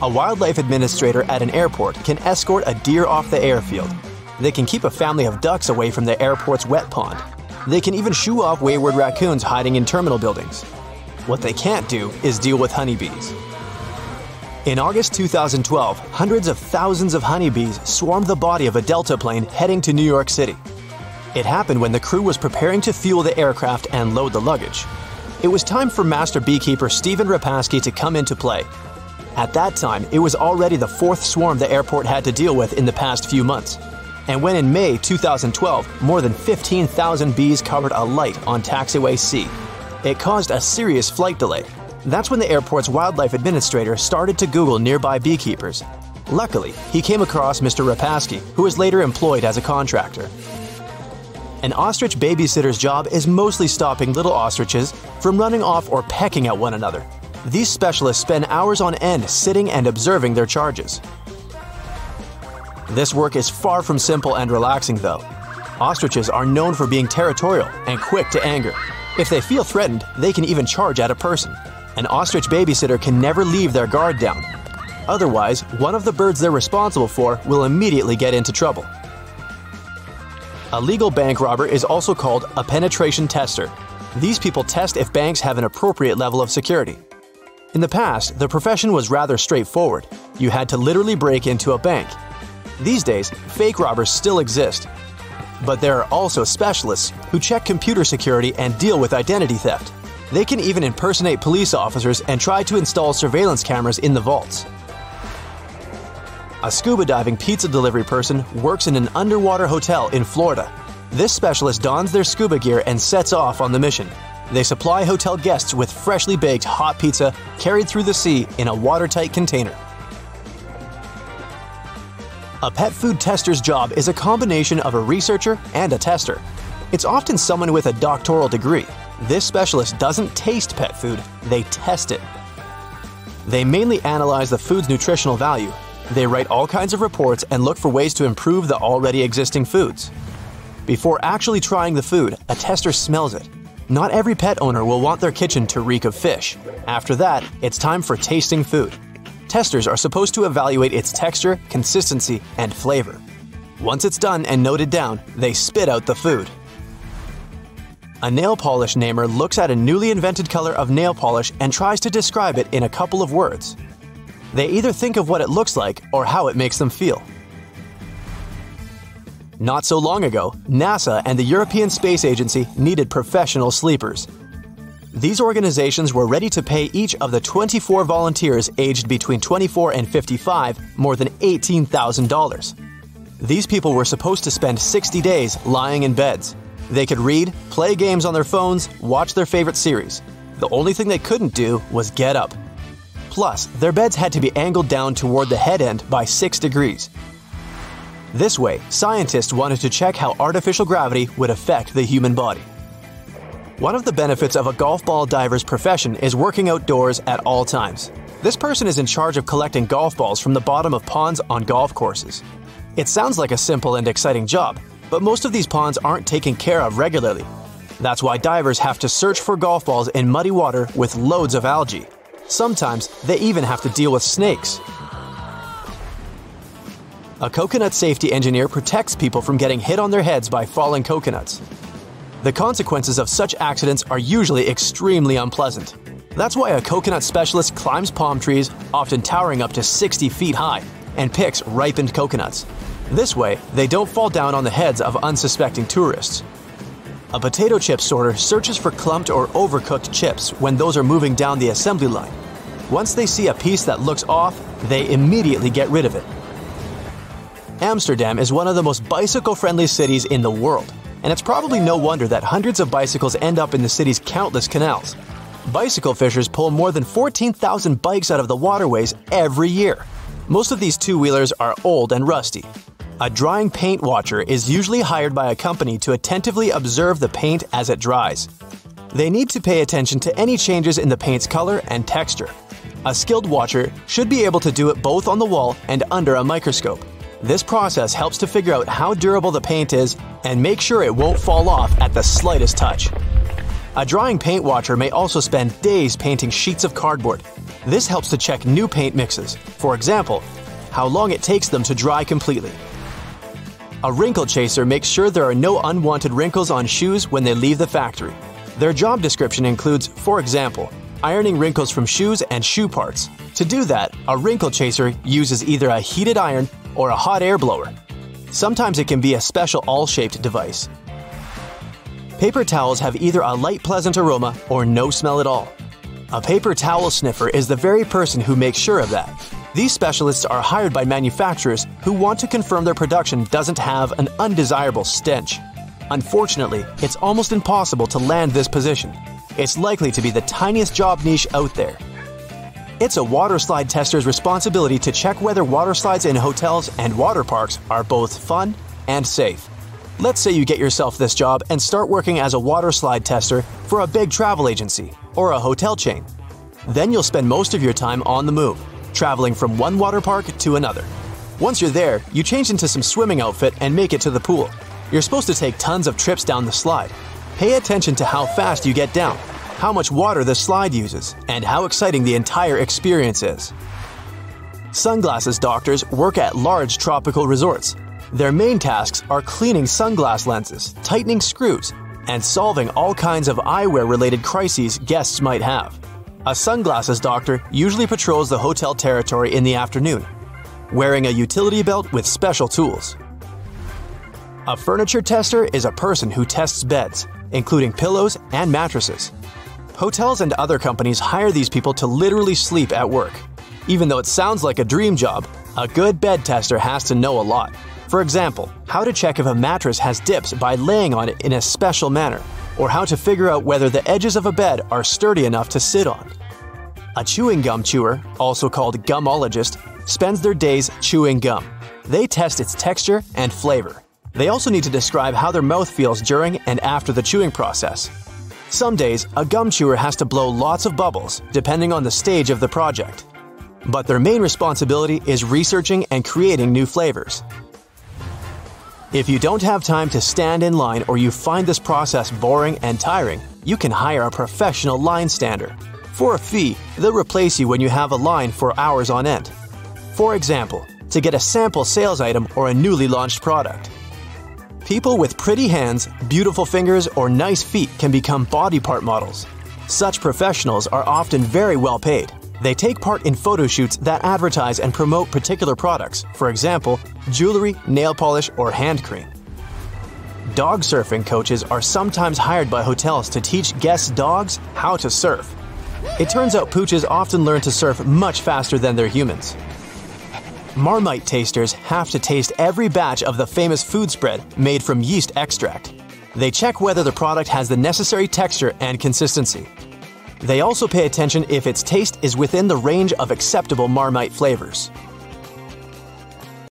A wildlife administrator at an airport can escort a deer off the airfield. They can keep a family of ducks away from the airport's wet pond. They can even shoo off wayward raccoons hiding in terminal buildings. What they can't do is deal with honeybees. In August 2012, hundreds of thousands of honeybees swarmed the body of a Delta plane heading to New York City. It happened when the crew was preparing to fuel the aircraft and load the luggage. It was time for master beekeeper Stephen Repasky to come into play. At that time, it was already the fourth swarm the airport had to deal with in the past few months. And when in May 2012, more than 15,000 bees covered a light on taxiway C, it caused a serious flight delay that's when the airport's wildlife administrator started to Google nearby beekeepers. Luckily, he came across Mr. Repasky, who was later employed as a contractor. An ostrich babysitter's job is mostly stopping little ostriches from running off or pecking at one another. These specialists spend hours on end sitting and observing their charges. This work is far from simple and relaxing, though. Ostriches are known for being territorial and quick to anger. If they feel threatened, they can even charge at a person. An ostrich babysitter can never leave their guard down. Otherwise, one of the birds they're responsible for will immediately get into trouble. A legal bank robber is also called a penetration tester. These people test if banks have an appropriate level of security. In the past, the profession was rather straightforward. You had to literally break into a bank. These days, fake robbers still exist. But there are also specialists who check computer security and deal with identity theft. They can even impersonate police officers and try to install surveillance cameras in the vaults. A scuba diving pizza delivery person works in an underwater hotel in Florida. This specialist dons their scuba gear and sets off on the mission. They supply hotel guests with freshly baked hot pizza carried through the sea in a watertight container. A pet food tester's job is a combination of a researcher and a tester. It's often someone with a doctoral degree, this specialist doesn't taste pet food, they test it. They mainly analyze the food's nutritional value. They write all kinds of reports and look for ways to improve the already existing foods. Before actually trying the food, a tester smells it. Not every pet owner will want their kitchen to reek of fish. After that, it's time for tasting food. Testers are supposed to evaluate its texture, consistency, and flavor. Once it's done and noted down, they spit out the food. A nail polish namer looks at a newly invented color of nail polish and tries to describe it in a couple of words. They either think of what it looks like or how it makes them feel. Not so long ago, NASA and the European Space Agency needed professional sleepers. These organizations were ready to pay each of the 24 volunteers aged between 24 and 55 more than $18,000. These people were supposed to spend 60 days lying in beds, they could read, play games on their phones, watch their favorite series. The only thing they couldn't do was get up. Plus, their beds had to be angled down toward the head end by 6 degrees. This way, scientists wanted to check how artificial gravity would affect the human body. One of the benefits of a golf ball diver's profession is working outdoors at all times. This person is in charge of collecting golf balls from the bottom of ponds on golf courses. It sounds like a simple and exciting job, but most of these ponds aren't taken care of regularly. That's why divers have to search for golf balls in muddy water with loads of algae. Sometimes they even have to deal with snakes. A coconut safety engineer protects people from getting hit on their heads by falling coconuts. The consequences of such accidents are usually extremely unpleasant. That's why a coconut specialist climbs palm trees, often towering up to 60 feet high, and picks ripened coconuts. This way, they don't fall down on the heads of unsuspecting tourists. A potato chip sorter searches for clumped or overcooked chips when those are moving down the assembly line. Once they see a piece that looks off, they immediately get rid of it. Amsterdam is one of the most bicycle friendly cities in the world, and it's probably no wonder that hundreds of bicycles end up in the city's countless canals. Bicycle fishers pull more than 14,000 bikes out of the waterways every year. Most of these two wheelers are old and rusty, a drying paint watcher is usually hired by a company to attentively observe the paint as it dries. They need to pay attention to any changes in the paint's color and texture. A skilled watcher should be able to do it both on the wall and under a microscope. This process helps to figure out how durable the paint is and make sure it won't fall off at the slightest touch. A drying paint watcher may also spend days painting sheets of cardboard. This helps to check new paint mixes, for example, how long it takes them to dry completely. A wrinkle chaser makes sure there are no unwanted wrinkles on shoes when they leave the factory. Their job description includes, for example, ironing wrinkles from shoes and shoe parts. To do that, a wrinkle chaser uses either a heated iron or a hot air blower. Sometimes it can be a special awl-shaped device. Paper towels have either a light pleasant aroma or no smell at all. A paper towel sniffer is the very person who makes sure of that. These specialists are hired by manufacturers who want to confirm their production doesn't have an undesirable stench. Unfortunately, it's almost impossible to land this position. It's likely to be the tiniest job niche out there. It's a water slide tester's responsibility to check whether water slides in hotels and water parks are both fun and safe. Let's say you get yourself this job and start working as a water slide tester for a big travel agency or a hotel chain. Then you'll spend most of your time on the move, traveling from one water park to another. Once you're there, you change into some swimming outfit and make it to the pool. You're supposed to take tons of trips down the slide. Pay attention to how fast you get down, how much water the slide uses, and how exciting the entire experience is. Sunglasses doctors work at large tropical resorts their main tasks are cleaning sunglass lenses, tightening screws, and solving all kinds of eyewear related crises guests might have. A sunglasses doctor usually patrols the hotel territory in the afternoon, wearing a utility belt with special tools. A furniture tester is a person who tests beds, including pillows and mattresses. Hotels and other companies hire these people to literally sleep at work. Even though it sounds like a dream job, a good bed tester has to know a lot. For example, how to check if a mattress has dips by laying on it in a special manner, or how to figure out whether the edges of a bed are sturdy enough to sit on. A chewing gum chewer, also called gumologist, spends their days chewing gum. They test its texture and flavor. They also need to describe how their mouth feels during and after the chewing process. Some days, a gum chewer has to blow lots of bubbles, depending on the stage of the project. But their main responsibility is researching and creating new flavors. If you don't have time to stand in line or you find this process boring and tiring, you can hire a professional line stander. For a fee, they'll replace you when you have a line for hours on end. For example, to get a sample sales item or a newly launched product. People with pretty hands, beautiful fingers, or nice feet can become body part models. Such professionals are often very well paid. They take part in photo shoots that advertise and promote particular products, for example, jewelry, nail polish, or hand cream. Dog surfing coaches are sometimes hired by hotels to teach guests' dogs how to surf. It turns out pooches often learn to surf much faster than their humans. Marmite tasters have to taste every batch of the famous food spread made from yeast extract. They check whether the product has the necessary texture and consistency. They also pay attention if its taste is within the range of acceptable Marmite flavors.